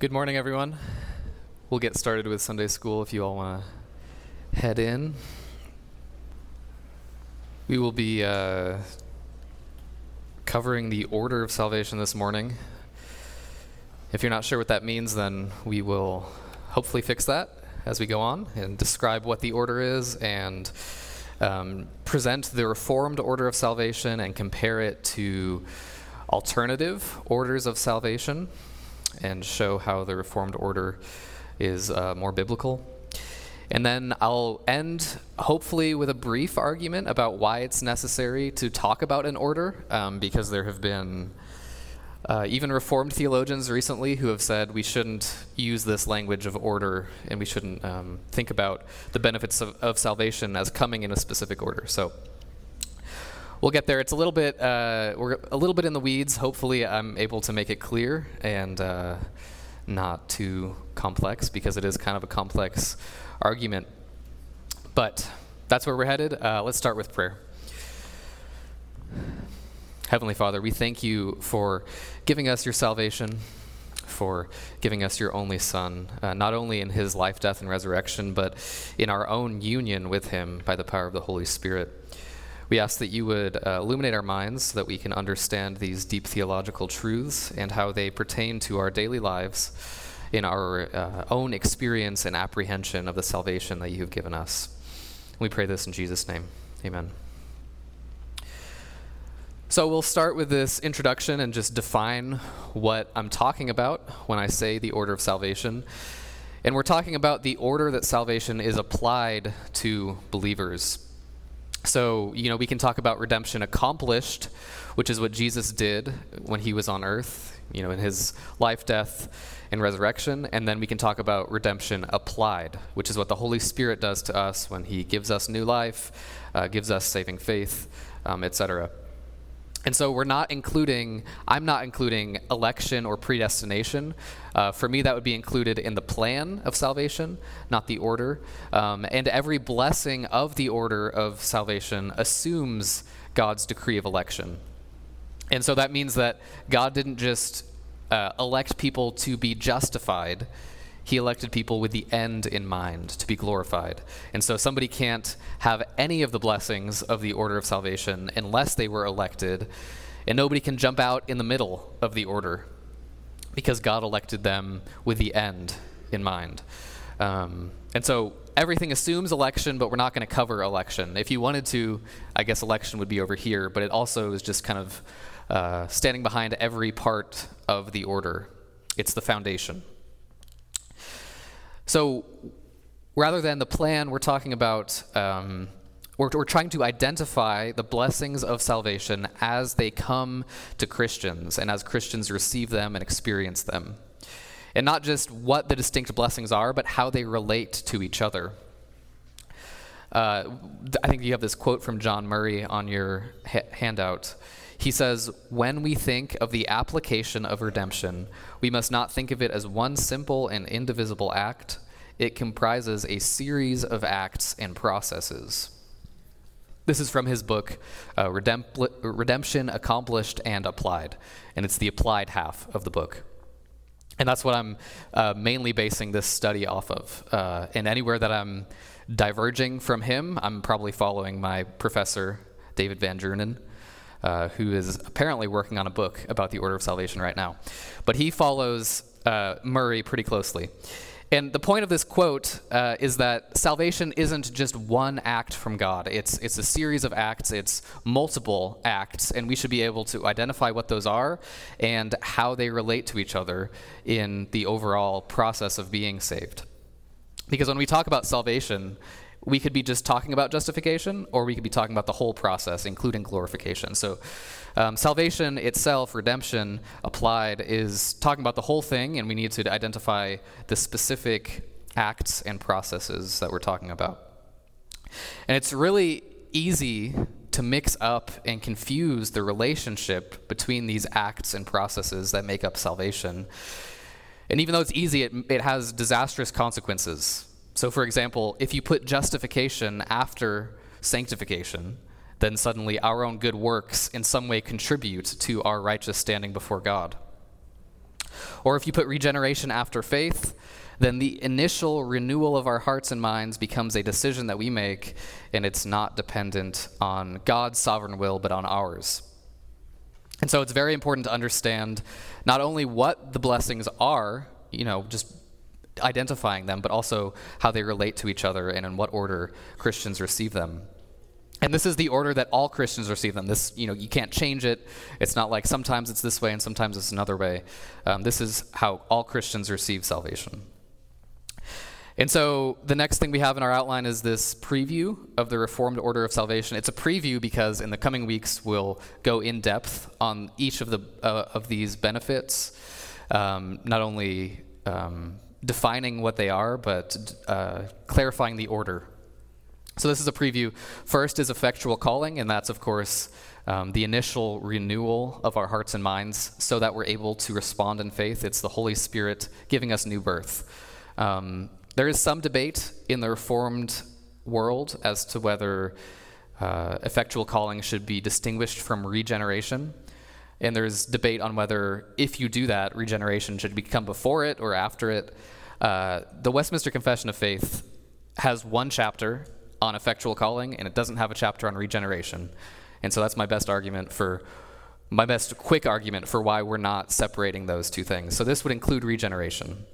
Good morning, everyone. We'll get started with Sunday school if you all want to head in. We will be uh, covering the order of salvation this morning. If you're not sure what that means, then we will hopefully fix that as we go on and describe what the order is and um, present the Reformed order of salvation and compare it to alternative orders of salvation and show how the Reformed order is uh, more biblical. And then I'll end, hopefully, with a brief argument about why it's necessary to talk about an order, um, because there have been uh, even Reformed theologians recently who have said we shouldn't use this language of order and we shouldn't um, think about the benefits of, of salvation as coming in a specific order. So we'll get there. It's a little bit uh, we're a little bit in the weeds. Hopefully, I'm able to make it clear and uh, not too complex because it is kind of a complex argument. But that's where we're headed. Uh, let's start with prayer. Heavenly Father, we thank you for giving us your salvation, for giving us your only Son, uh, not only in his life, death, and resurrection, but in our own union with him by the power of the Holy Spirit. We ask that you would uh, illuminate our minds so that we can understand these deep theological truths and how they pertain to our daily lives in our uh, own experience and apprehension of the salvation that you have given us. We pray this in Jesus' name. Amen. So we'll start with this introduction and just define what I'm talking about when I say the order of salvation. And we're talking about the order that salvation is applied to believers. So, you know, we can talk about redemption accomplished, which is what Jesus did when he was on earth, you know, in his life, death, and resurrection. And then we can talk about redemption applied, which is what the Holy Spirit does to us when he gives us new life, uh, gives us saving faith, um, etc. And so we're not including, I'm not including election or predestination. Uh, for me, that would be included in the plan of salvation, not the order. Um, and every blessing of the order of salvation assumes God's decree of election. And so that means that God didn't just uh, elect people to be justified, he elected people with the end in mind to be glorified. And so somebody can't have any of the blessings of the order of salvation unless they were elected, and nobody can jump out in the middle of the order because God elected them with the end in mind. Um, and so everything assumes election, but we're not going to cover election. If you wanted to, I guess election would be over here, but it also is just kind of uh, standing behind every part of the order. It's the foundation. So rather than the plan, we're talking about, um, we're, we're trying to identify the blessings of salvation as they come to Christians and as Christians receive them and experience them. And not just what the distinct blessings are, but how they relate to each other. Uh, I think you have this quote from John Murray on your ha- handout. He says, When we think of the application of redemption, we must not think of it as one simple and indivisible act. It comprises a series of acts and processes. This is from his book, uh, Redemp- Redemption Accomplished and Applied, and it's the applied half of the book. And that's what I'm uh, mainly basing this study off of. Uh, and anywhere that I'm diverging from him, I'm probably following my professor, David Van Drunen uh, who is apparently working on a book about the order of salvation right now. But he follows uh, Murray pretty closely. And the point of this quote uh, is that salvation isn't just one act from God. It's, it's a series of acts, it's multiple acts, and we should be able to identify what those are and how they relate to each other in the overall process of being saved. Because when we talk about salvation, we could be just talking about justification, or we could be talking about the whole process, including glorification. So, um, salvation itself, redemption applied, is talking about the whole thing, and we need to identify the specific acts and processes that we're talking about. And it's really easy to mix up and confuse the relationship between these acts and processes that make up salvation. And even though it's easy, it, it has disastrous consequences. So, for example, if you put justification after sanctification, then suddenly our own good works in some way contribute to our righteous standing before God. Or if you put regeneration after faith, then the initial renewal of our hearts and minds becomes a decision that we make, and it's not dependent on God's sovereign will, but on ours. And so it's very important to understand not only what the blessings are, you know, just identifying them, but also how they relate to each other and in what order Christians receive them. And this is the order that all Christians receive them. This, you know, you can't change it. It's not like sometimes it's this way and sometimes it's another way. Um, this is how all Christians receive salvation. And so the next thing we have in our outline is this preview of the Reformed Order of Salvation. It's a preview because in the coming weeks we'll go in depth on each of the uh, of these benefits, um, not only um, defining what they are, but uh, clarifying the order. So this is a preview. First is effectual calling, and that's of course um, the initial renewal of our hearts and minds, so that we're able to respond in faith. It's the Holy Spirit giving us new birth. Um, there is some debate in the Reformed world as to whether uh, effectual calling should be distinguished from regeneration. And there's debate on whether, if you do that, regeneration should become before it or after it. Uh, the Westminster Confession of Faith has one chapter on effectual calling, and it doesn't have a chapter on regeneration. And so that's my best argument for my best quick argument for why we're not separating those two things. So this would include regeneration.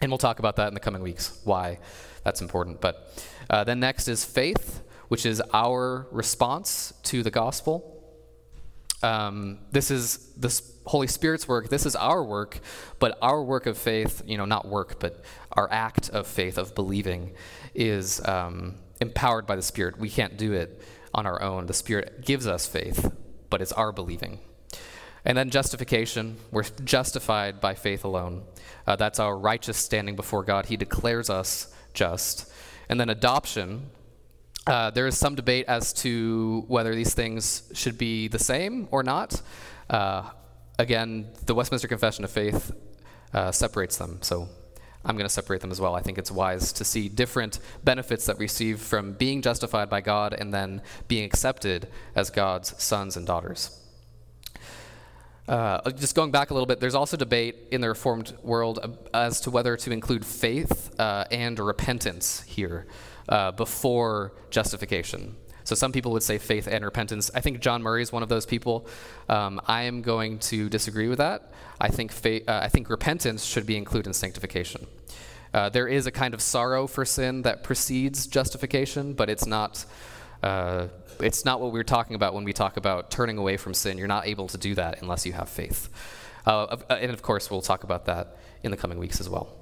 And we'll talk about that in the coming weeks, why that's important. But uh, then next is faith, which is our response to the gospel. Um, this is the Holy Spirit's work. This is our work, but our work of faith, you know, not work, but our act of faith, of believing, is um, empowered by the Spirit. We can't do it on our own. The Spirit gives us faith, but it's our believing. And then justification, we're justified by faith alone. Uh, that's our righteous standing before God. He declares us just. And then adoption, uh, there is some debate as to whether these things should be the same or not. Uh, again, the Westminster Confession of Faith uh, separates them, so I'm going to separate them as well. I think it's wise to see different benefits that we receive from being justified by God and then being accepted as God's sons and daughters. Uh, just going back a little bit, there's also debate in the Reformed world as to whether to include faith uh, and repentance here uh, before justification. So some people would say faith and repentance. I think John Murray is one of those people. Um, I am going to disagree with that. I think faith, uh, I think repentance should be included in sanctification. Uh, there is a kind of sorrow for sin that precedes justification, but it's not uh, it's not what we're talking about when we talk about turning away from sin. You're not able to do that unless you have faith. Uh, uh, and of course, we'll talk about that in the coming weeks as well.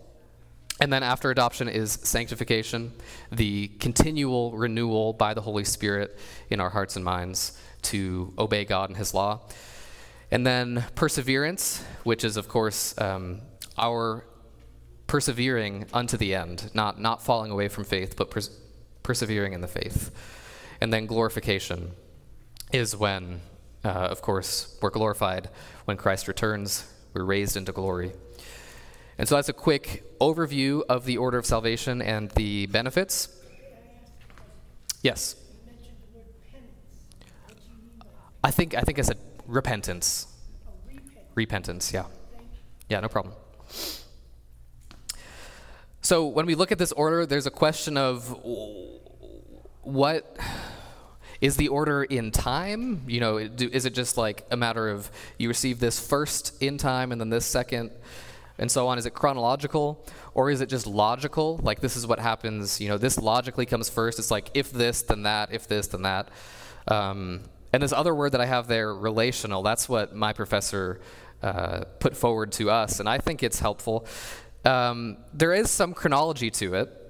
And then after adoption is sanctification, the continual renewal by the Holy Spirit in our hearts and minds to obey God and His law. And then perseverance, which is, of course, um, our persevering unto the end, not, not falling away from faith, but pers- persevering in the faith. And then glorification is when, uh, of course, we're glorified. When Christ returns, we're raised into glory. And so that's a quick overview of the order of salvation and the benefits. Yes. I think I think I said repentance. repentance, yeah. Yeah, no problem. So when we look at this order, there's a question of what is the order in time? You know, is it just like a matter of you receive this first in time and then this second and so on? Is it chronological or is it just logical? Like this is what happens, you know, this logically comes first. It's like if this, then that, if this, then that. Um, and this other word that I have there, relational, that's what my professor uh, put forward to us, and I think it's helpful. Um, there is some chronology to it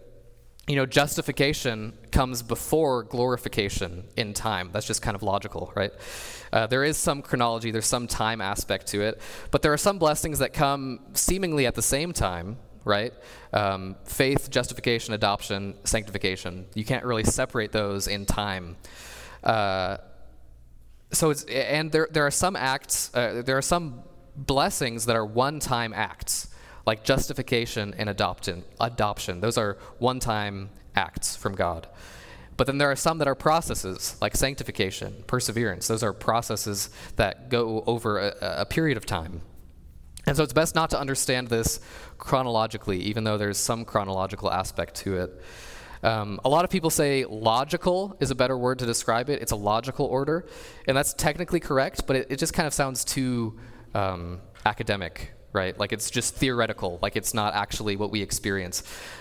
you know, justification comes before glorification in time. That's just kind of logical, right? Uh, there is some chronology, there's some time aspect to it, but there are some blessings that come seemingly at the same time, right? Um, faith, justification, adoption, sanctification. You can't really separate those in time. Uh, so it's and there there are some acts, uh, there are some blessings that are one-time acts like justification and adoption. Adoption. Those are one-time acts from God. But then there are some that are processes, like sanctification, perseverance. Those are processes that go over a, a period of time. And so it's best not to understand this chronologically, even though there's some chronological aspect to it. Um, a lot of people say logical is a better word to describe it. It's a logical order, and that's technically correct, but it, it just kind of sounds too um, academic, right? Like it's just theoretical, like it's not actually what we experience.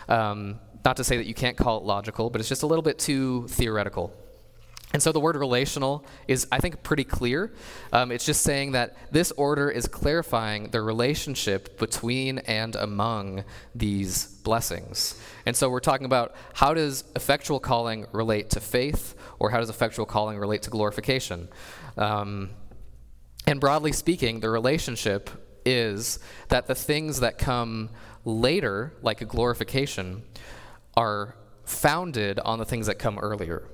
Um, not to say that you can't call it logical, but it's just a little bit too theoretical. And so the word relational is, I think, pretty clear. Um, it's just saying that this order is clarifying the relationship between and among these blessings. And so we're talking about how does effectual calling relate to faith, or how does effectual calling relate to glorification? Um, and broadly speaking, the relationship is that the things that come later, like a glorification, are founded on the things that come earlier.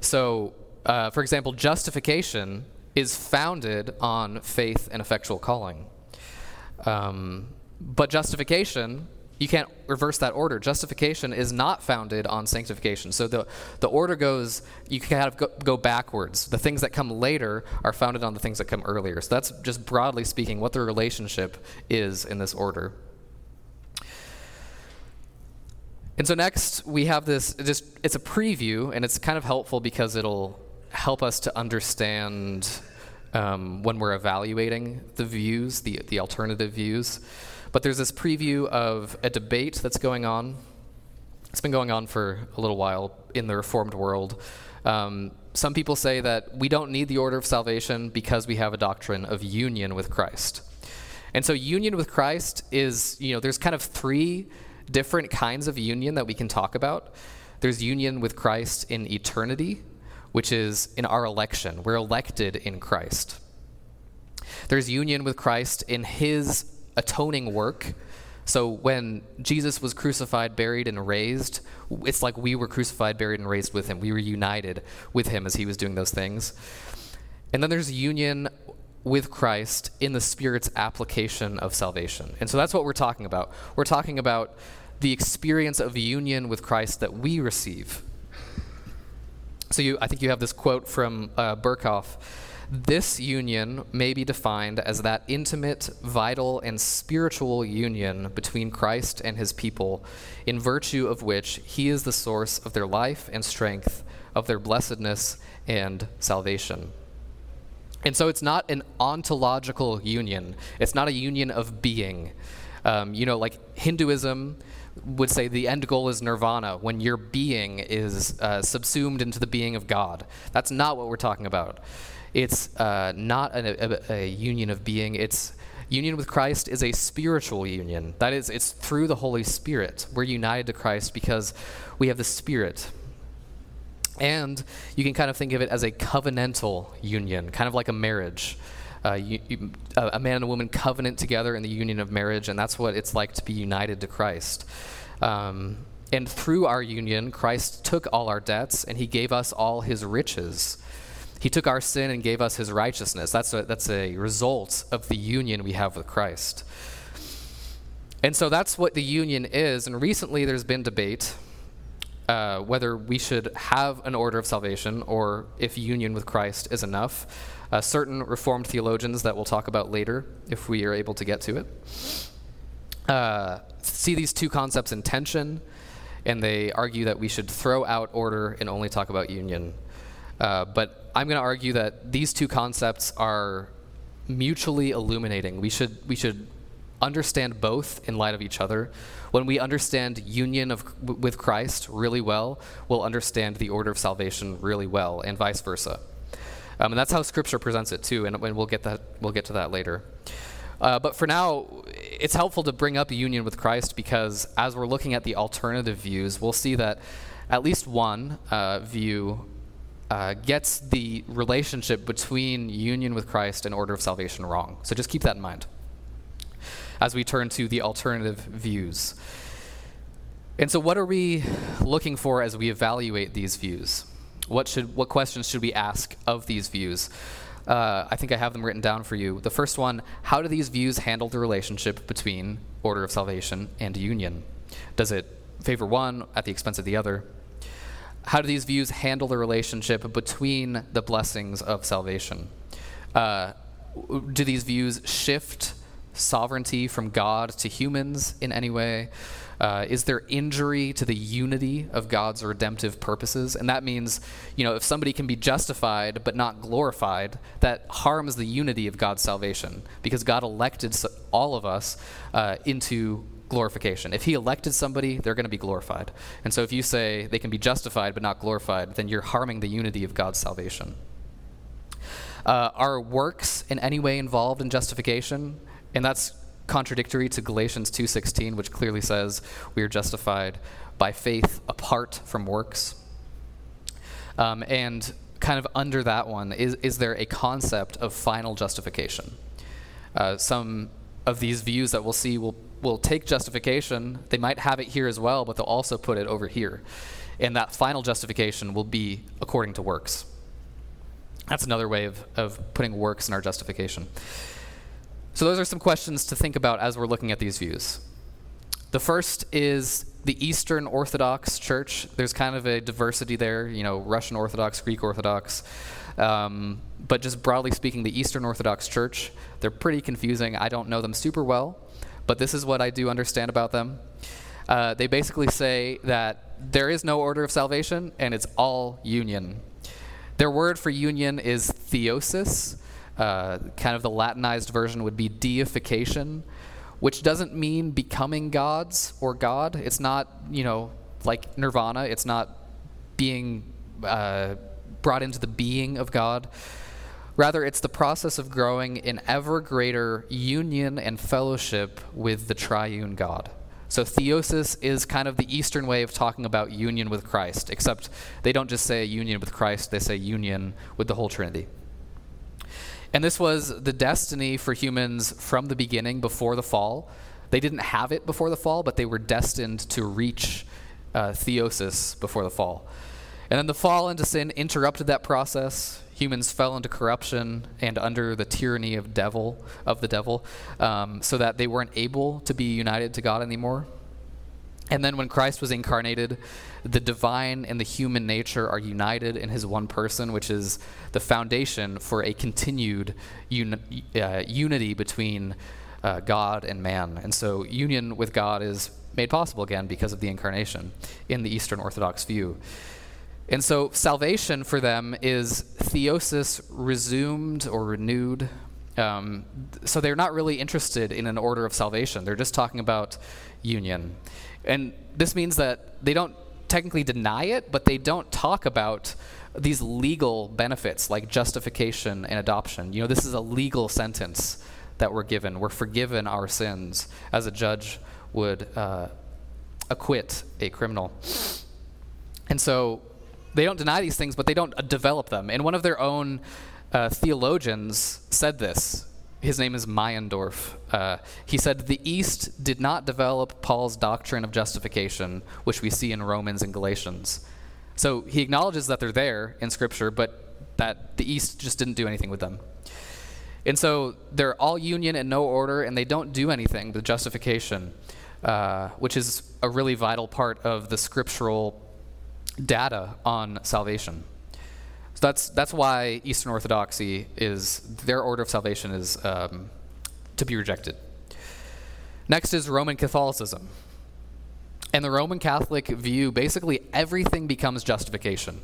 So, uh, for example, justification is founded on faith and effectual calling. Um, but justification, you can't reverse that order. Justification is not founded on sanctification. So the, the order goes, you kind of go, go backwards. The things that come later are founded on the things that come earlier. So that's just broadly speaking what the relationship is in this order. And so next we have this just it's a preview and it's kind of helpful because it'll help us to understand um, when we're evaluating the views, the the alternative views. But there's this preview of a debate that's going on. It's been going on for a little while in the Reformed world. Um, some people say that we don't need the order of salvation because we have a doctrine of union with Christ. And so union with Christ is, you know, there's kind of three different kinds of union that we can talk about. There's union with Christ in eternity, which is in our election. We're elected in Christ. There's union with Christ in his atoning work. So when Jesus was crucified, buried, and raised, it's like we were crucified, buried, and raised with him. We were united with him as he was doing those things. And then there's union with Christ in the Spirit's application of salvation. And so that's what we're talking about. We're talking about the experience of union with Christ that we receive. So you, I think you have this quote from uh, Berkhof. This union may be defined as that intimate, vital, and spiritual union between Christ and his people, in virtue of which he is the source of their life and strength, of their blessedness and salvation. And so it's not an ontological union. It's not a union of being. Um, you know, like Hinduism would say the end goal is nirvana, when your being is uh, subsumed into the being of God. That's not what we're talking about. It's uh, not a, a, a union of being. It's union with Christ is a spiritual union. That is, it's through the Holy Spirit. We're united to Christ because we have the Spirit. And you can kind of think of it as a covenantal union, kind of like a marriage. Uh, you, you, a man and a woman covenant together in the union of marriage, and that's what it's like to be united to Christ. Um, and through our union, Christ took all our debts and he gave us all his riches. He took our sin and gave us his righteousness. That's a, that's a result of the union we have with Christ. And so that's what the union is. And recently there's been debate uh, whether we should have an order of salvation or if union with Christ is enough. Uh, certain Reformed theologians that we'll talk about later, if we are able to get to it, uh, see these two concepts in tension, and they argue that we should throw out order and only talk about union. Uh, but I'm going to argue that these two concepts are mutually illuminating. We should we should understand both in light of each other. When we understand union of, with Christ really well, we'll understand the order of salvation really well, and vice versa. Um, and that's how Scripture presents it too, and, and, we'll get that we'll get to that later. Uh, but for now, it's helpful to bring up union with Christ because as we're looking at the alternative views, we'll see that at least one uh, view uh, gets the relationship between union with Christ and order of salvation wrong. So just keep that in mind as we turn to the alternative views. And so, what are we looking for as we evaluate these views? What, should, what questions should we ask of these views? Uh, I think I have them written down for you. The first one How do these views handle the relationship between order of salvation and union? Does it favor one at the expense of the other? How do these views handle the relationship between the blessings of salvation? Uh, do these views shift sovereignty from God to humans in any way? Uh, is there injury to the unity of God's redemptive purposes? And that means, you know, if somebody can be justified but not glorified, that harms the unity of God's salvation because God elected all of us uh, into glorification. If He elected somebody, they're going to be glorified. And so if you say they can be justified but not glorified, then you're harming the unity of God's salvation. Uh, are works in any way involved in justification? And that's contradictory to Galatians 2:16, which clearly says we are justified by faith apart from works. Um, and kind of under that one, is, is there a concept of final justification? Uh, some of these views that we'll see will, will take justification. They might have it here as well, but they'll also put it over here. And that final justification will be according to works. That's another way of, of putting works in our justification. So, those are some questions to think about as we're looking at these views. The first is the Eastern Orthodox Church. There's kind of a diversity there, you know, Russian Orthodox, Greek Orthodox. Um, but just broadly speaking, the Eastern Orthodox Church, they're pretty confusing. I don't know them super well, but this is what I do understand about them. Uh, they basically say that there is no order of salvation and it's all union. Their word for union is theosis, uh, kind of the Latinized version would be deification, which doesn't mean becoming gods or God. It's not, you know, like nirvana. It's not being uh, brought into the being of God. Rather, it's the process of growing in ever greater union and fellowship with the triune God. So, theosis is kind of the Eastern way of talking about union with Christ, except they don't just say union with Christ, they say union with the whole Trinity. And this was the destiny for humans from the beginning before the fall. They didn't have it before the fall, but they were destined to reach uh, theosis before the fall. And then the fall into sin interrupted that process. Humans fell into corruption and under the tyranny of devil of the devil, um, so that they weren't able to be united to God anymore. And then when Christ was incarnated, the divine and the human nature are united in his one person, which is the foundation for a continued uni- uh, unity between uh, God and man. And so union with God is made possible again because of the incarnation in the Eastern Orthodox view. And so salvation for them is theosis resumed or renewed. Um, so they're not really interested in an order of salvation. They're just talking about union. And this means that they don't technically deny it, but they don't talk about these legal benefits like justification and adoption. You know, this is a legal sentence that we're given. We're forgiven our sins as a judge would uh, acquit a criminal. And so they don't deny these things, but they don't uh, develop them. And one of their own uh, theologians said this his name is Meyendorff. Uh, he said, The East did not develop Paul's doctrine of justification, which we see in Romans and Galatians. So he acknowledges that they're there in Scripture, but that the East just didn't do anything with them. And so they're all union and no order, and they don't do anything with justification, uh, which is a really vital part of the scriptural data on salvation So that's that's why Eastern Orthodoxy is their order of salvation is um, to be rejected. Next is Roman Catholicism. And the Roman Catholic view basically everything becomes justification,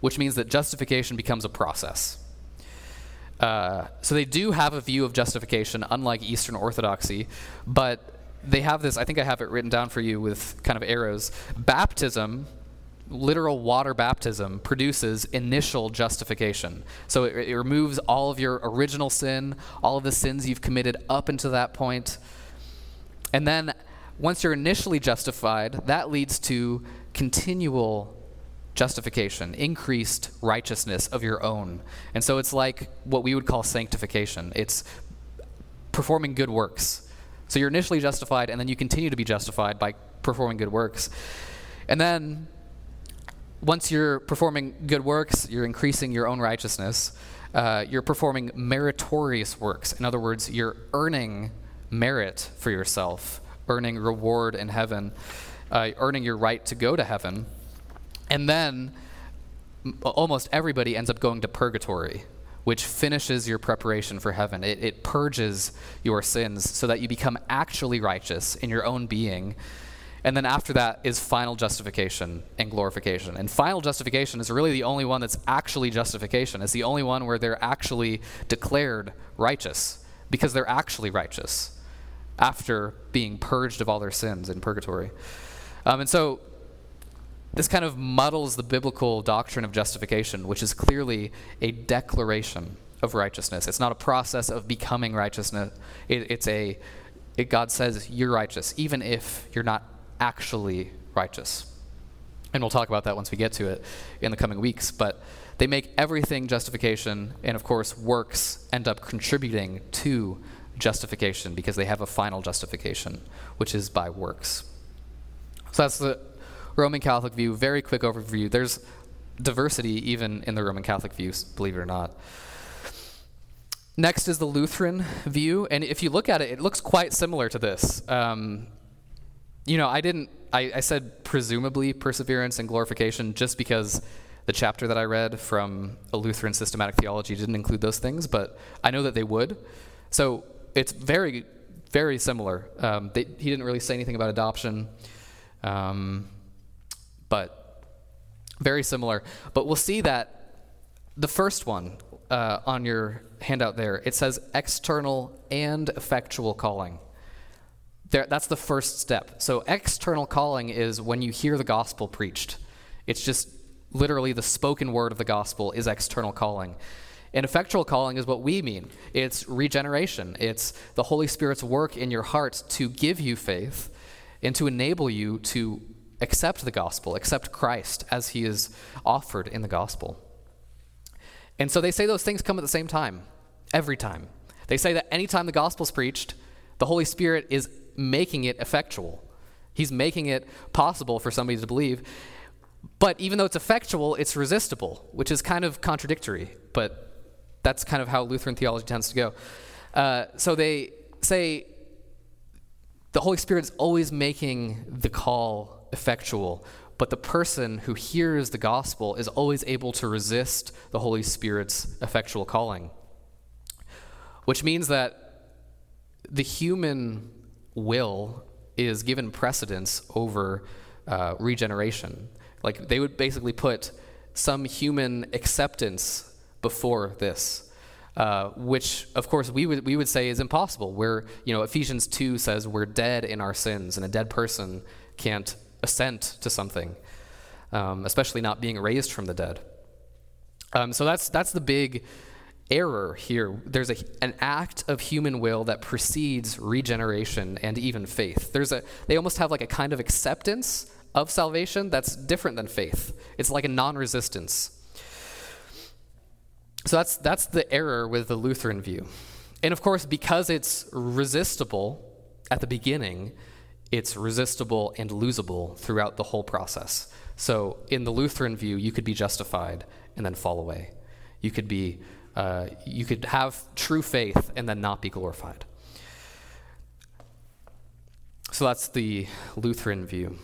which means that justification becomes a process. Uh, so they do have a view of justification, unlike Eastern Orthodoxy, but they have this, I think I have it written down for you with kind of arrows. Baptism literal water baptism produces initial justification. So it, it, removes all of your original sin, all of the sins you've committed up until that point. And then once you're initially justified, that leads to continual justification, increased righteousness of your own. And so it's like what we would call sanctification. It's performing good works. So you're initially justified, and then you continue to be justified by performing good works. And then once you're performing good works, you're increasing your own righteousness. Uh, you're performing meritorious works. In other words, you're earning merit for yourself, earning reward in heaven, uh, earning your right to go to heaven. And then almost everybody ends up going to purgatory, which finishes your preparation for heaven. It, it purges your sins so that you become actually righteous in your own being. And then after that is final justification and glorification. And final justification is really the only one that's actually justification. It's the only one where they're actually declared righteous because they're actually righteous after being purged of all their sins in purgatory. Um, and so this kind of muddles the biblical doctrine of justification, which is clearly a declaration of righteousness. It's not a process of becoming righteousness. It, it's a God says you're righteous, even if you're not actually righteous. And we'll talk about that once we get to it in the coming weeks. But they make everything justification, and of course, works end up contributing to justification because they have a final justification, which is by works. So that's the Roman Catholic view. Very quick overview. There's diversity even in the Roman Catholic views, believe it or not. Next is the Lutheran view, and if you look at it, it looks quite similar to this. Um, you know, I didn't, I, I said presumably perseverance and glorification just because the chapter that I read from a Lutheran systematic theology didn't include those things, but I know that they would. So it's very, very similar. Um, they, he didn't really say anything about adoption. Um, but very similar. But we'll see that the first one uh, on your handout there, it says external and effectual calling. There, that's the first step. So, external calling is when you hear the gospel preached. It's just literally the spoken word of the gospel is external calling. And effectual calling is what we mean it's regeneration, it's the Holy Spirit's work in your heart to give you faith and to enable you to accept the gospel, accept Christ as he is offered in the gospel. And so they say those things come at the same time, every time. They say that anytime the gospel's preached, the Holy Spirit is making it effectual. He's making it possible for somebody to believe. But even though it's effectual, it's resistible, which is kind of contradictory. But that's kind of how Lutheran theology tends to go. Uh, so they say the Holy Spirit is always making the call effectual, but the person who hears the gospel is always able to resist the Holy Spirit's effectual calling. Which means that the human will is given precedence over uh, regeneration. Like they would basically put some human acceptance before this. Uh, which of course we would we would say is impossible. Where you know Ephesians two says we're dead in our sins, and a dead person can't assent to something, um, especially not being raised from the dead. Um, so that's that's the big error here. There's a, an act of human will that precedes regeneration and even faith. There's a they almost have like a kind of acceptance of salvation that's different than faith. It's like a non-resistance. So that's that's the error with the Lutheran view. And of course, because it's resistible at the beginning, it's resistible and losable throughout the whole process. So, in the Lutheran view, you could be justified and then fall away. You could be, uh, you could have true faith and then not be glorified. So that's the Lutheran view.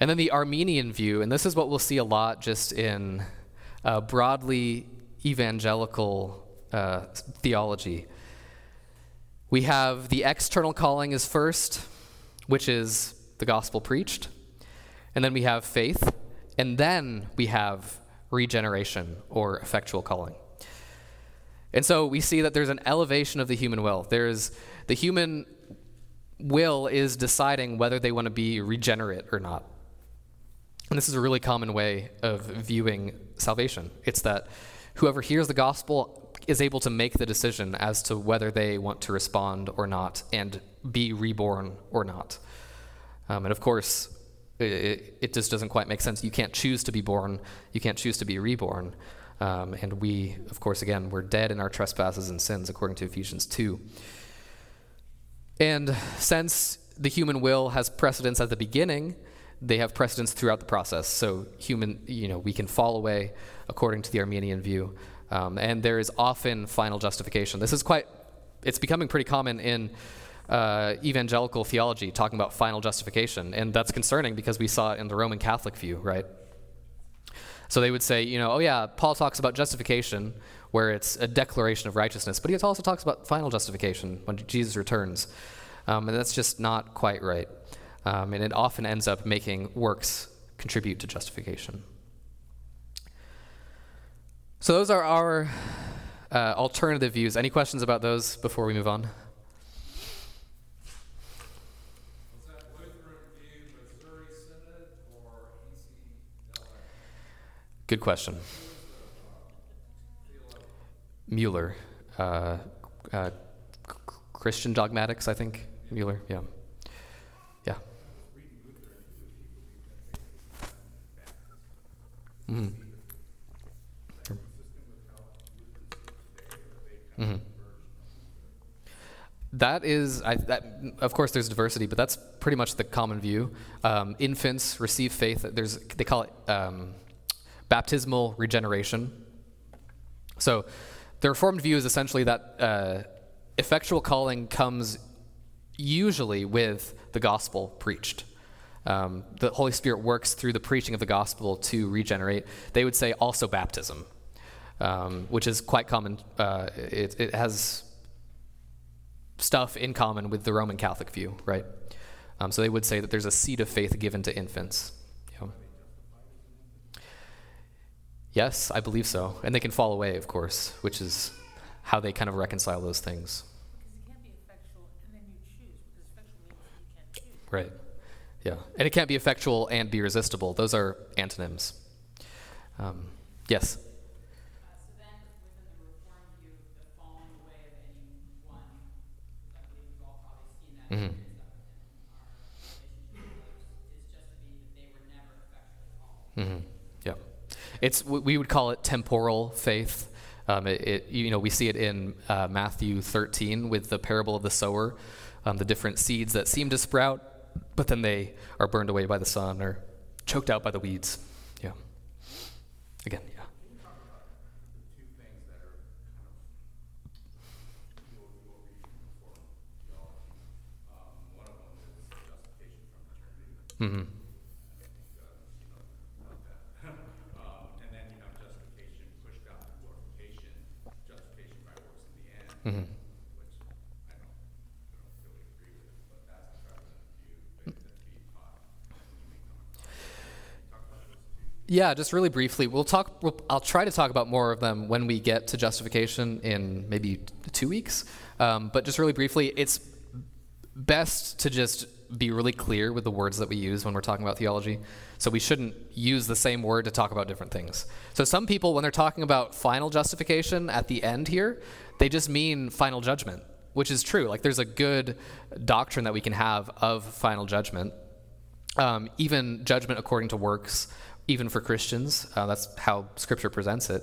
And then the Arminian view, and this is what we'll see a lot just in uh, broadly evangelical uh, theology. We have the external calling is first, which is the gospel preached. And then we have faith. And then we have regeneration or effectual calling. And so we see that there's an elevation of the human will. There's the human will is deciding whether they want to be regenerate or not. And this is a really common way of viewing salvation. It's that whoever hears the gospel is able to make the decision as to whether they want to respond or not and be reborn or not. Um, and of course, it, it, just doesn't quite make sense. You can't choose to be born, you can't choose to be reborn. Um, and we, of course, again, we're dead in our trespasses and sins, according to Ephesians 2. And since the human will has precedence at the beginning, they have precedence throughout the process. So human, you know, we can fall away according to the Arminian view. Um, and there is often final justification. This is quite, it's becoming pretty common in uh, evangelical theology, talking about final justification. And that's concerning because we saw it in the Roman Catholic view, right? So they would say, you know, oh yeah, Paul talks about justification, where it's a declaration of righteousness, but he also talks about final justification when Jesus returns. Um, and that's just not quite right. Um, and it often ends up making works contribute to justification. So those are our uh, alternative views. Any questions about those before we move on? Good question. Mueller. Uh, uh, Christian dogmatics, I think. Mueller, yeah. Yeah. Mm-hmm. Mm-hmm. That is, I, that, of course, there's diversity, but that's pretty much the common view. Um, infants receive faith. There's, they call it um, baptismal regeneration. So, the Reformed view is essentially that uh, effectual calling comes usually with the gospel preached. Um, the Holy Spirit works through the preaching of the gospel to regenerate. They would say also baptism, um, which is quite common. Uh, it, it, has stuff in common with the Roman Catholic view, right? Um, so they would say that there's a seed of faith given to infants. Yes, I believe so. And they can fall away, of course, which is how they kind of reconcile those things. Right. Yeah. And it can't be effectual and be resistible. Those are antonyms. Um, yes? Mm-hmm. Mm-hmm. It's we would call it temporal faith. Um, it, it, you know, we see it in uh, Matthew 13 with the parable of the sower, um, the different seeds that seem to sprout, but then they are burned away by the sun or choked out by the weeds. Yeah. Again, yeah. Mm-hmm. Mm-hmm. Yeah, just really briefly. We'll talk. We'll, I'll try to talk about more of them when we get to justification in maybe two weeks. Um, but just really briefly, it's best to just be really clear with the words that we use when we're talking about theology. So we shouldn't use the same word to talk about different things. So some people, when they're talking about final justification at the end here, they just mean final judgment, which is true. Like there's a good doctrine that we can have of final judgment, um, even judgment according to works, even for Christians. Uh, that's how Scripture presents it.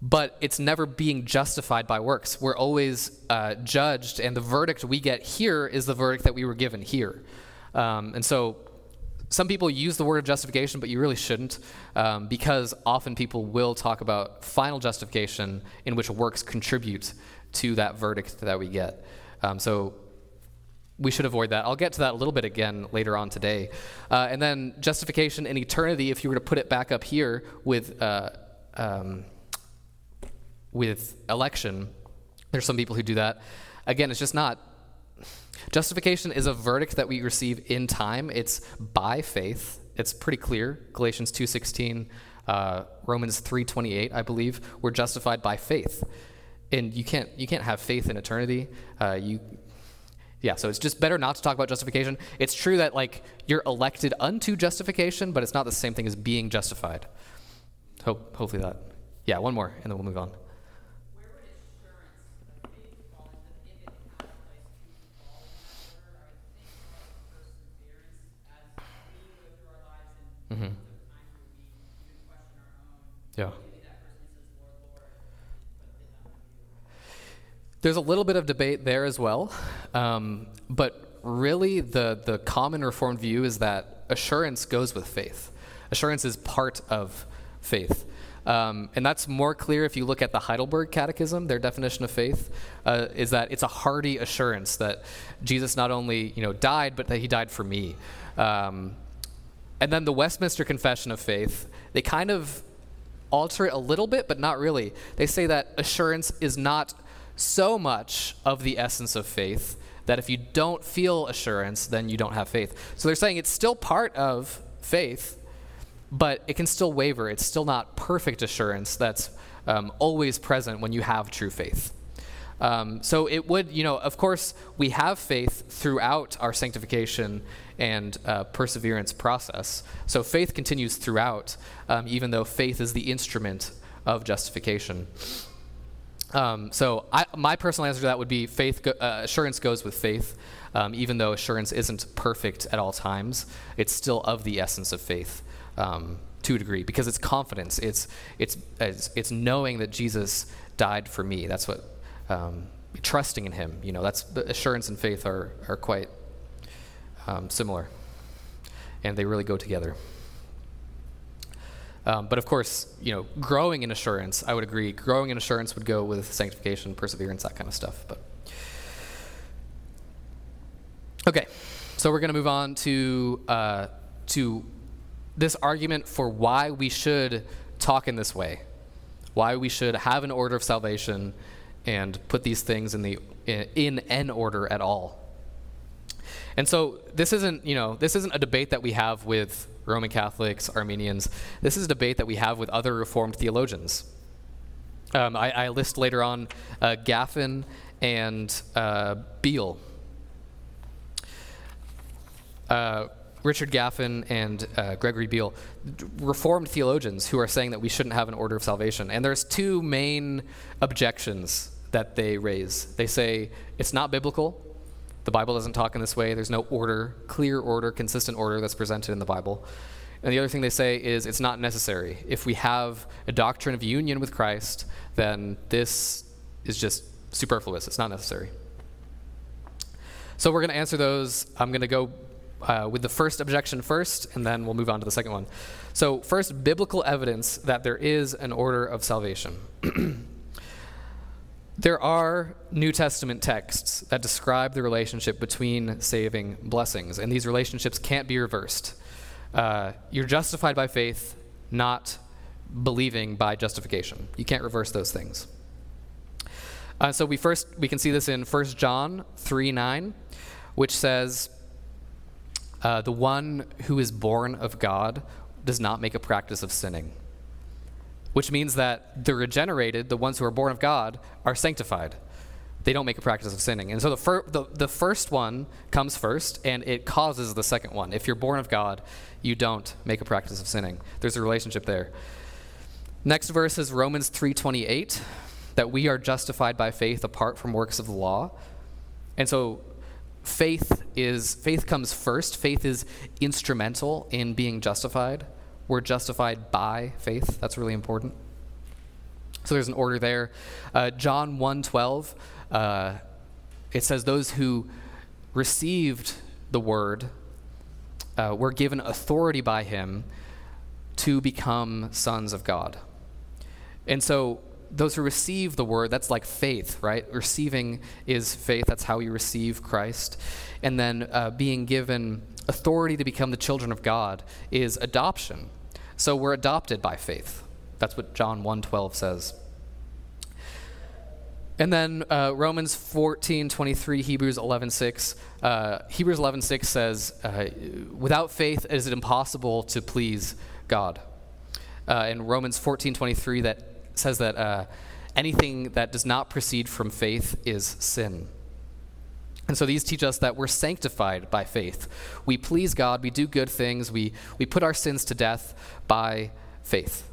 But it's never being justified by works. We're always uh, judged, and the verdict we get here is the verdict that we were given here. Um, and so some people use the word of justification, but you really shouldn't, um, because often people will talk about final justification in which works contribute to that verdict that we get. Um, so we should avoid that. I'll get to that a little bit again later on today. Uh, and then justification in eternity, if you were to put it back up here with, uh, um, with election, there's some people who do that. Again, it's just not Justification is a verdict that we receive in time. It's by faith. It's pretty clear. Galatians 2:16, uh, Romans 3:28, I believe, we're justified by faith. And you can't you can't have faith in eternity. Uh, you yeah, so it's just better not to talk about justification. It's true that like you're elected unto justification, but it's not the same thing as being justified. Hope hopefully that. Yeah, one more, and then we'll move on. Mm-hmm. Yeah. There's a little bit of debate there as well, um, but really the the common Reformed view is that assurance goes with faith. Assurance is part of faith. Um, and that's more clear if you look at the Heidelberg Catechism. Their definition of faith uh, is that it's a hearty assurance that Jesus not only you know died, but that he died for me. Um, And then the Westminster Confession of Faith, they kind of alter it a little bit, but not really. They say that assurance is not so much of the essence of faith that if you don't feel assurance, then you don't have faith. So they're saying it's still part of faith, but it can still waver. It's still not perfect assurance that's um, always present when you have true faith. Um, so it would, you know, of course, we have faith throughout our sanctification and uh, perseverance process. So faith continues throughout, um, even though faith is the instrument of justification. Um, so I, my personal answer to that would be faith. Go, uh, assurance goes with faith, um, even though assurance isn't perfect at all times. It's still of the essence of faith um, to a degree because it's confidence. It's it's it's, it's knowing that Jesus died for me. That's what um, trusting in Him. You know, that's assurance and faith are are quite um, similar, and they really go together. Um, but of course, you know, growing in assurance, I would agree. Growing in assurance would go with sanctification, perseverance, that kind of stuff. But okay, so we're going to move on to uh, to this argument for why we should talk in this way, why we should have an order of salvation and put these things in the in, in an order at all. And so this isn't, you know, this isn't a debate that we have with Roman Catholics, Arminians. This is a debate that we have with other Reformed theologians. Um, I, I, list later on uh, Gaffin and uh, Beale. Uh, Richard Gaffin and uh, Gregory Beale, Reformed theologians who are saying that we shouldn't have an order of salvation. And there's two main objections that they raise. They say it's not biblical the Bible doesn't talk in this way. There's no order, clear order, consistent order that's presented in the Bible. And the other thing they say is it's not necessary. If we have a doctrine of union with Christ, then this is just superfluous. It's not necessary. So we're going to answer those. I'm going to go uh, with the first objection first, and then we'll move on to the second one. So, first, biblical evidence that there is an order of salvation. There are New Testament texts that describe the relationship between saving blessings, and these relationships can't be reversed. Uh, you're justified by faith, not believing by justification. You can't reverse those things. Uh, so we first we can see this in 1 John 3 9, which says, uh, "The one who is born of God does not make a practice of sinning." Which means that the regenerated, the ones who are born of God, are sanctified. They don't make a practice of sinning. And so the, fir- the, the first one comes first, and it causes the second one. If you're born of God, you don't make a practice of sinning. There's a relationship there. Next verse is Romans 3:28, that we are justified by faith apart from works of the law. And so faith is faith comes first. Faith is instrumental in being justified. We're justified by faith. That's really important. So there's an order there. Uh, John 1:12, uh, it says those who received the word uh, were given authority by him to become sons of God. And so those who receive the word, that's like faith, right? Receiving is faith. That's how we receive Christ. And then uh, being given authority to become the children of God is adoption. So we're adopted by faith. That's what John 1:12 says. And then uh, Romans 14, 23, Hebrews 11, 6. Uh, Hebrews 11, 6 says, uh, without faith is it impossible to please God. Uh, in Romans 14, 23, that says that uh, anything that does not proceed from faith is sin. And so these teach us that we're sanctified by faith. We please God, we do good things, we, we put our sins to death by faith.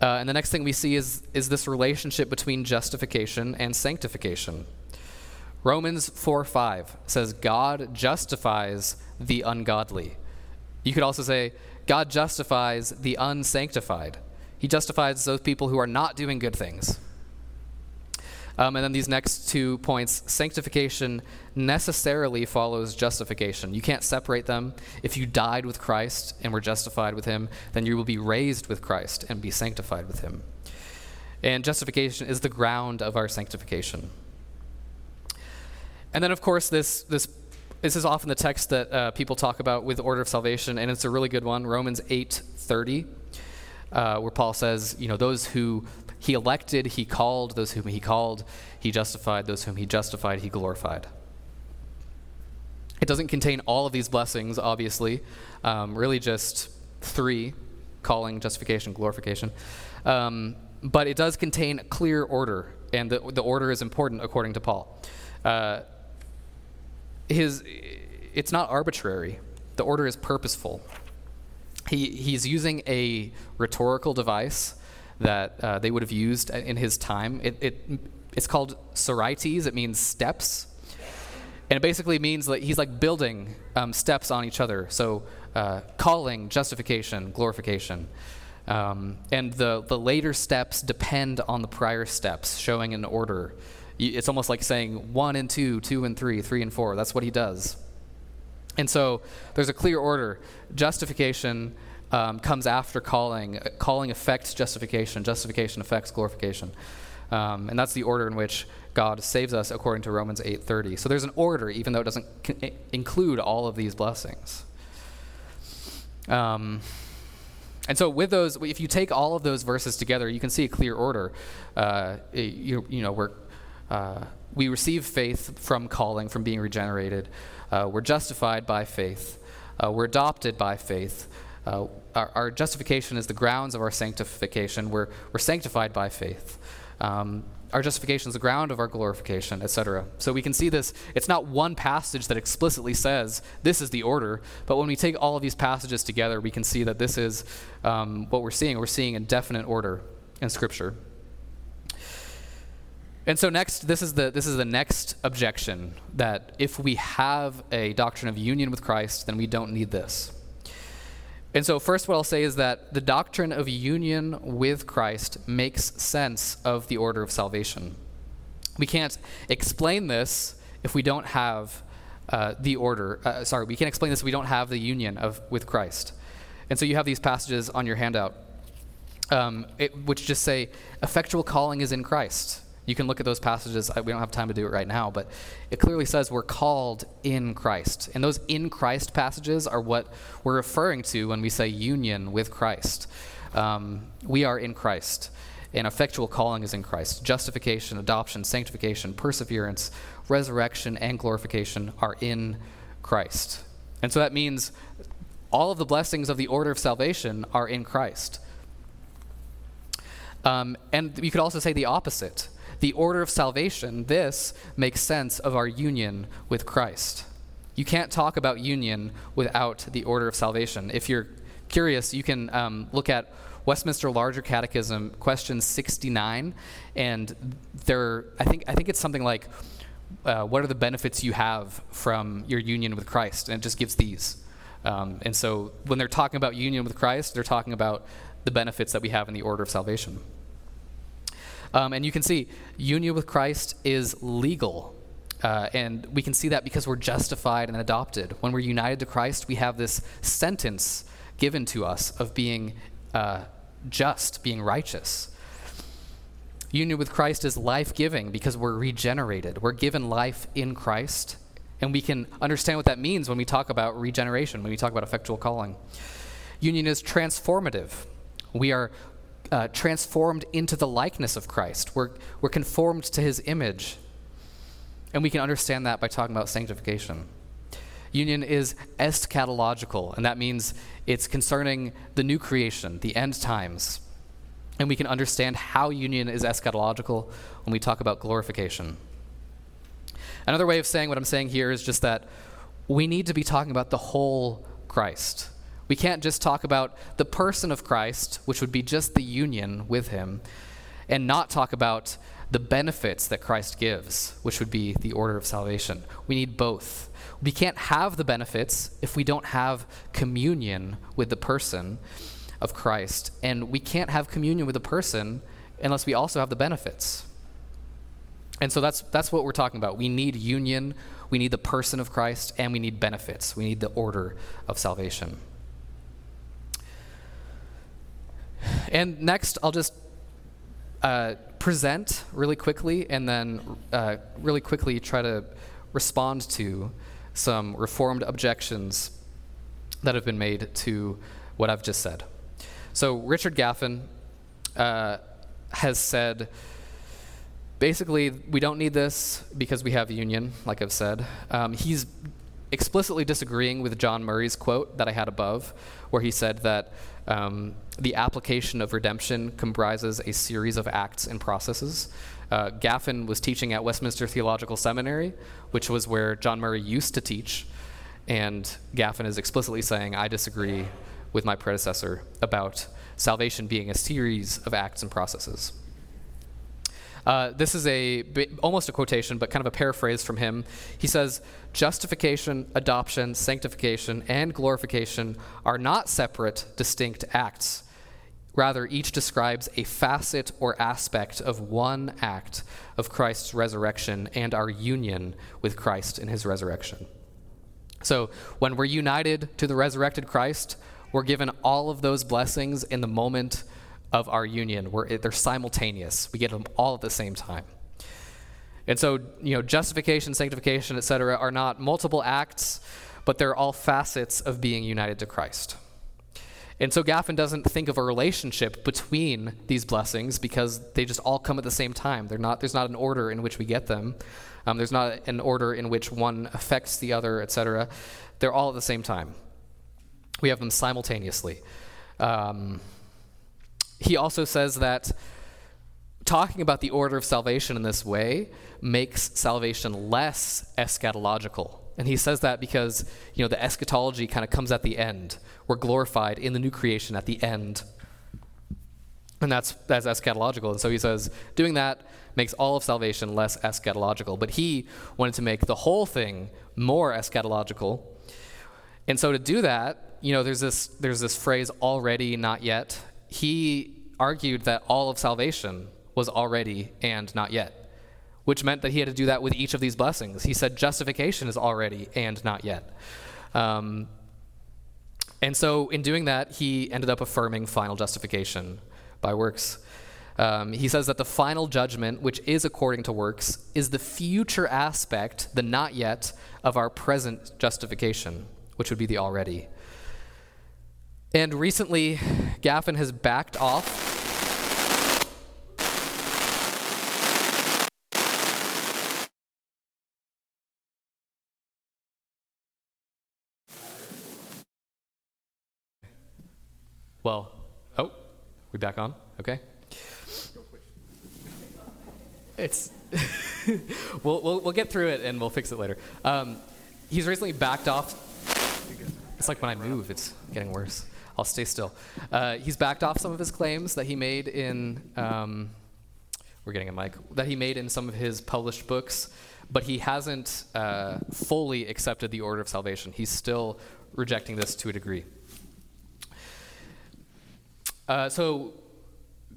Uh, and the next thing we see is, is this relationship between justification and sanctification. Romans 4 5 says, God justifies the ungodly. You could also say, God justifies the unsanctified. He justifies those people who are not doing good things. Um, and then these next two points sanctification necessarily follows justification. You can't separate them. If you died with Christ and were justified with him, then you will be raised with Christ and be sanctified with him. And justification is the ground of our sanctification. And then, of course, this, this this is often the text that uh, people talk about with order of salvation, and it's a really good one. Romans 8:30, uh, where Paul says, you know, those who he elected, he called; those whom he called, he justified; those whom he justified, he glorified. It doesn't contain all of these blessings, obviously. Um, really, just three: calling, justification, glorification. Um, but it does contain clear order, and the, the order is important according to Paul. Uh, his, it's not arbitrary. The order is purposeful. He, he's using a rhetorical device that uh, they would have used in his time. It, it, it's called sorites. It means steps. And it basically means that he's like building um, steps on each other. So uh, calling, justification, glorification. Um, and the, the later steps depend on the prior steps, showing an order. It's almost like saying one and two, two and three, three and four. That's what he does. And so there's a clear order. Justification um, comes after calling. Calling affects justification. Justification affects glorification. Um, and that's the order in which God saves us according to Romans 8:30. So there's an order, even though it doesn't c- include all of these blessings. Um, and so, with those, if you take all of those verses together, you can see a clear order. Uh, you, you know, we're, uh, we receive faith from calling, from being regenerated. Uh, we're justified by faith. Uh, we're adopted by faith. Uh, our, our, justification is the grounds of our sanctification. We're, we're sanctified by faith. Um, our justification is the ground of our glorification, etc. So we can see this. It's not one passage that explicitly says this is the order, but when we take all of these passages together, we can see that this is um, what we're seeing. We're seeing a definite order in Scripture. And so next, this is the this is the next objection that if we have a doctrine of union with Christ, then we don't need this. And so, first, what I'll say is that the doctrine of union with Christ makes sense of the order of salvation. We can't explain this if we don't have uh, the order. Uh, sorry, we can't explain this if we don't have the union of with Christ. And so, you have these passages on your handout, um, it, which just say, "Effectual calling is in Christ." You can look at those passages. We don't have time to do it right now, but it clearly says we're called in Christ. And those in Christ passages are what we're referring to when we say union with Christ. Um, we are in Christ, and effectual calling is in Christ. Justification, adoption, sanctification, perseverance, resurrection, and glorification are in Christ. And so that means all of the blessings of the order of salvation are in Christ. Um, and you could also say the opposite the order of salvation, this makes sense of our union with Christ. You can't talk about union without the order of salvation. If you're curious, you can um, look at Westminster Larger Catechism, question 69, and there, I think, I think it's something like, uh, "What are the benefits you have from your union with Christ?" And it just gives these. Um, and so, when they're talking about union with Christ, they're talking about the benefits that we have in the order of salvation. Um, and you can see union with Christ is legal. Uh, and we can see that because we're justified and adopted. When we're united to Christ, we have this sentence given to us of being uh, just, being righteous. Union with Christ is life giving because we're regenerated. We're given life in Christ. And we can understand what that means when we talk about regeneration, when we talk about effectual calling. Union is transformative. We are uh, transformed into the likeness of Christ. We're, we're conformed to his image. And we can understand that by talking about sanctification. Union is eschatological, and that means it's concerning the new creation, the end times. And we can understand how union is eschatological when we talk about glorification. Another way of saying what I'm saying here is just that we need to be talking about the whole Christ. We can't just talk about the person of Christ, which would be just the union with him, and not talk about the benefits that Christ gives, which would be the order of salvation. We need both. We can't have the benefits if we don't have communion with the person of Christ, and we can't have communion with the person unless we also have the benefits. And so that's that's what we're talking about. We need union, we need the person of Christ, and we need benefits. We need the order of salvation. And next, I'll just uh, present really quickly and then uh, really quickly try to respond to some reformed objections that have been made to what I've just said. So, Richard Gaffin uh, has said basically, we don't need this because we have union, like I've said. Um, he's explicitly disagreeing with John Murray's quote that I had above, where he said that um, the application of redemption comprises a series of acts and processes. Uh, Gaffin was teaching at Westminster Theological Seminary, which was where John Murray used to teach. And Gaffin is explicitly saying, I disagree with my predecessor about salvation being a series of acts and processes. Uh, this is a almost a quotation, but kind of a paraphrase from him. He says, "Justification, adoption, sanctification, and glorification are not separate, distinct acts. Rather, each describes a facet or aspect of one act of Christ's resurrection and our union with Christ in his resurrection. So, when we're united to the resurrected Christ, we're given all of those blessings in the moment of our union. They're simultaneous. We get them all at the same time. And so, you know, justification, sanctification, etc., are not multiple acts, but they're all facets of being united to Christ. And so Gaffin doesn't think of a relationship between these blessings because they just all come at the same time. They're not, there's not an order in which we get them. Um, there's not an order in which one affects the other, etc. They're all at the same time. We have them simultaneously. Um, he also says that talking about the order of salvation in this way makes salvation less eschatological. And he says that because, you know, the eschatology kind of comes at the end. We're glorified in the new creation at the end. And that's, that's eschatological. And so he says, doing that makes all of salvation less eschatological. But he wanted to make the whole thing more eschatological. And so to do that, you know, there's this, there's this phrase, already, not yet. He argued that all of salvation was already and not yet which meant that he had to do that with each of these blessings. He said justification is already and not yet. Um, and so, in doing that, he ended up affirming final justification by works. Um, he says that the final judgment, which is according to works, is the future aspect, the not yet, of our present justification, which would be the already. And recently, Gaffin has backed off Well, oh, we back on? Okay. It's we'll, we'll we'll get through it and we'll fix it later. Um, he's recently backed off. It's like when I move, it's getting worse. I'll stay still. Uh, he's backed off some of his claims that he made in. Um, we're getting a mic that he made in some of his published books, but he hasn't uh, fully accepted the order of salvation. He's still rejecting this to a degree. Uh, so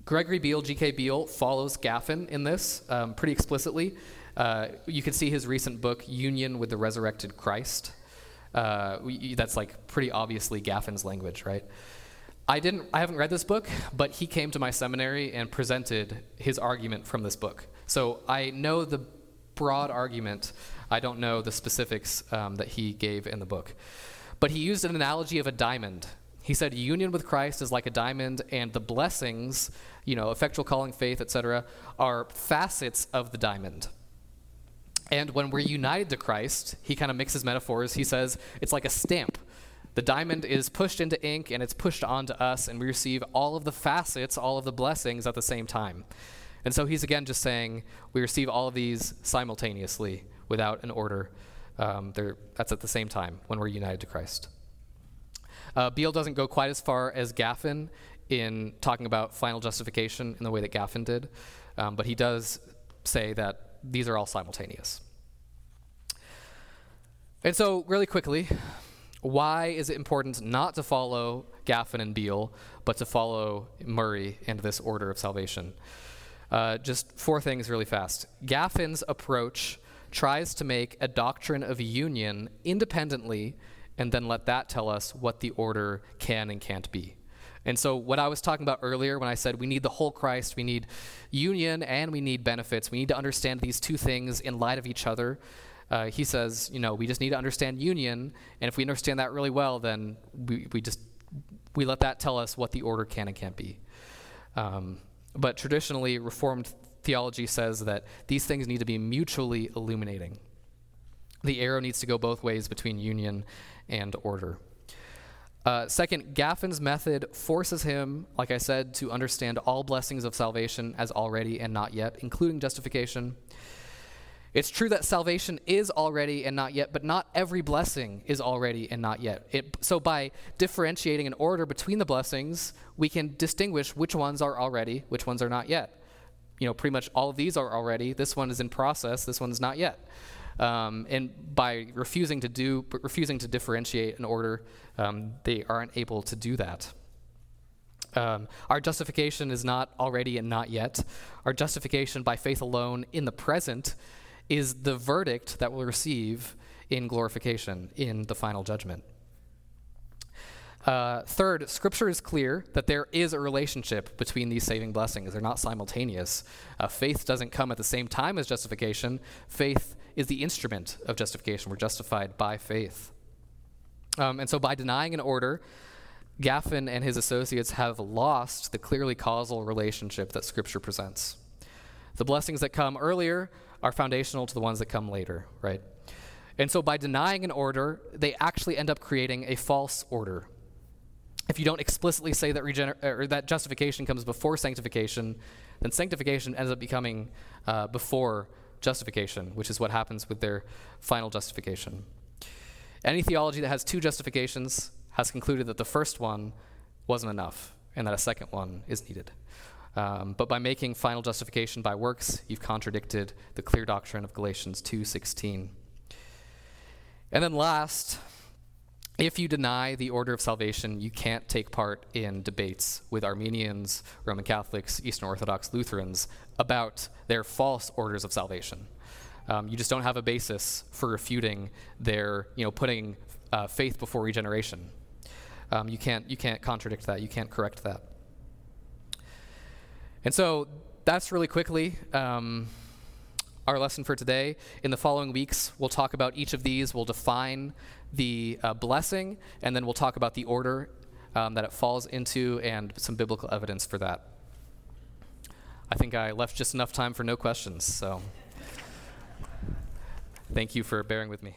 Gregory Beale, G.K. Beale, follows Gaffin in this um, pretty explicitly. Uh, you can see his recent book, Union with the Resurrected Christ. Uh, we, that's like pretty obviously Gaffin's language, right? I didn't. I haven't read this book, but he came to my seminary and presented his argument from this book. So I know the broad argument. I don't know the specifics um, that he gave in the book. But he used an analogy of a diamond he said union with Christ is like a diamond, and the blessings, you know, effectual calling, faith, etc., are facets of the diamond. And when we're united to Christ, he kind of mixes metaphors. He says it's like a stamp. The diamond is pushed into ink and it's pushed onto us, and we receive all of the facets, all of the blessings at the same time. And so he's again just saying we receive all of these simultaneously without an order. Um, that's at the same time when we're united to Christ. Uh, Beale doesn't go quite as far as Gaffin in talking about final justification in the way that Gaffin did, um, but he does say that these are all simultaneous. And so, really quickly, why is it important not to follow Gaffin and Beale, but to follow Murray and this order of salvation? Uh, just four things really fast. Gaffin's approach tries to make a doctrine of union independently and then let that tell us what the order can and can't be. And so, what I was talking about earlier when I said we need the whole Christ, we need union, and we need benefits, we need to understand these two things in light of each other. Uh, he says, you know, we just need to understand union, and if we understand that really well, then we, we just we let that tell us what the order can and can't be. Um, but traditionally, Reformed theology says that these things need to be mutually illuminating. The arrow needs to go both ways between union and order. Uh, second, Gaffin's method forces him, like I said, to understand all blessings of salvation as already and not yet, including justification. It's true that salvation is already and not yet, but not every blessing is already and not yet. It, so, by differentiating an order between the blessings, we can distinguish which ones are already, which ones are not yet. You know, pretty much all of these are already. This one is in process. This one's not yet. Um, and by refusing to do, refusing to differentiate an order, um, they aren't able to do that. Um, our justification is not already and not yet. Our justification by faith alone in the present is the verdict that we'll receive in glorification, in the final judgment. Uh, third, Scripture is clear that there is a relationship between these saving blessings. They're not simultaneous. Uh, faith doesn't come at the same time as justification. Faith is the instrument of justification. We're justified by faith. Um, and so, by denying an order, Gaffin and his associates have lost the clearly causal relationship that Scripture presents. The blessings that come earlier are foundational to the ones that come later, right? And so by denying an order, they actually end up creating a false order. If you don't explicitly say that, regener- or that justification comes before sanctification, then sanctification ends up becoming uh, before justification, which is what happens with their final justification. Any theology that has two justifications has concluded that the first one wasn't enough and that a second one is needed. Um, but by making final justification by works, you've contradicted the clear doctrine of Galatians 2:16. And then last, if you deny the order of salvation, you can't take part in debates with Arminians, Roman Catholics, Eastern Orthodox, Lutherans about their false orders of salvation. Um, you just don't have a basis for refuting their, you know, putting uh, faith before regeneration. Um, you can't, you can't contradict that. You can't correct that. And so that's really quickly um, our lesson for today. In the following weeks, we'll talk about each of these. We'll define the uh, blessing, and then we'll talk about the order um, that it falls into and some biblical evidence for that. I think I left just enough time for no questions, so thank you for bearing with me.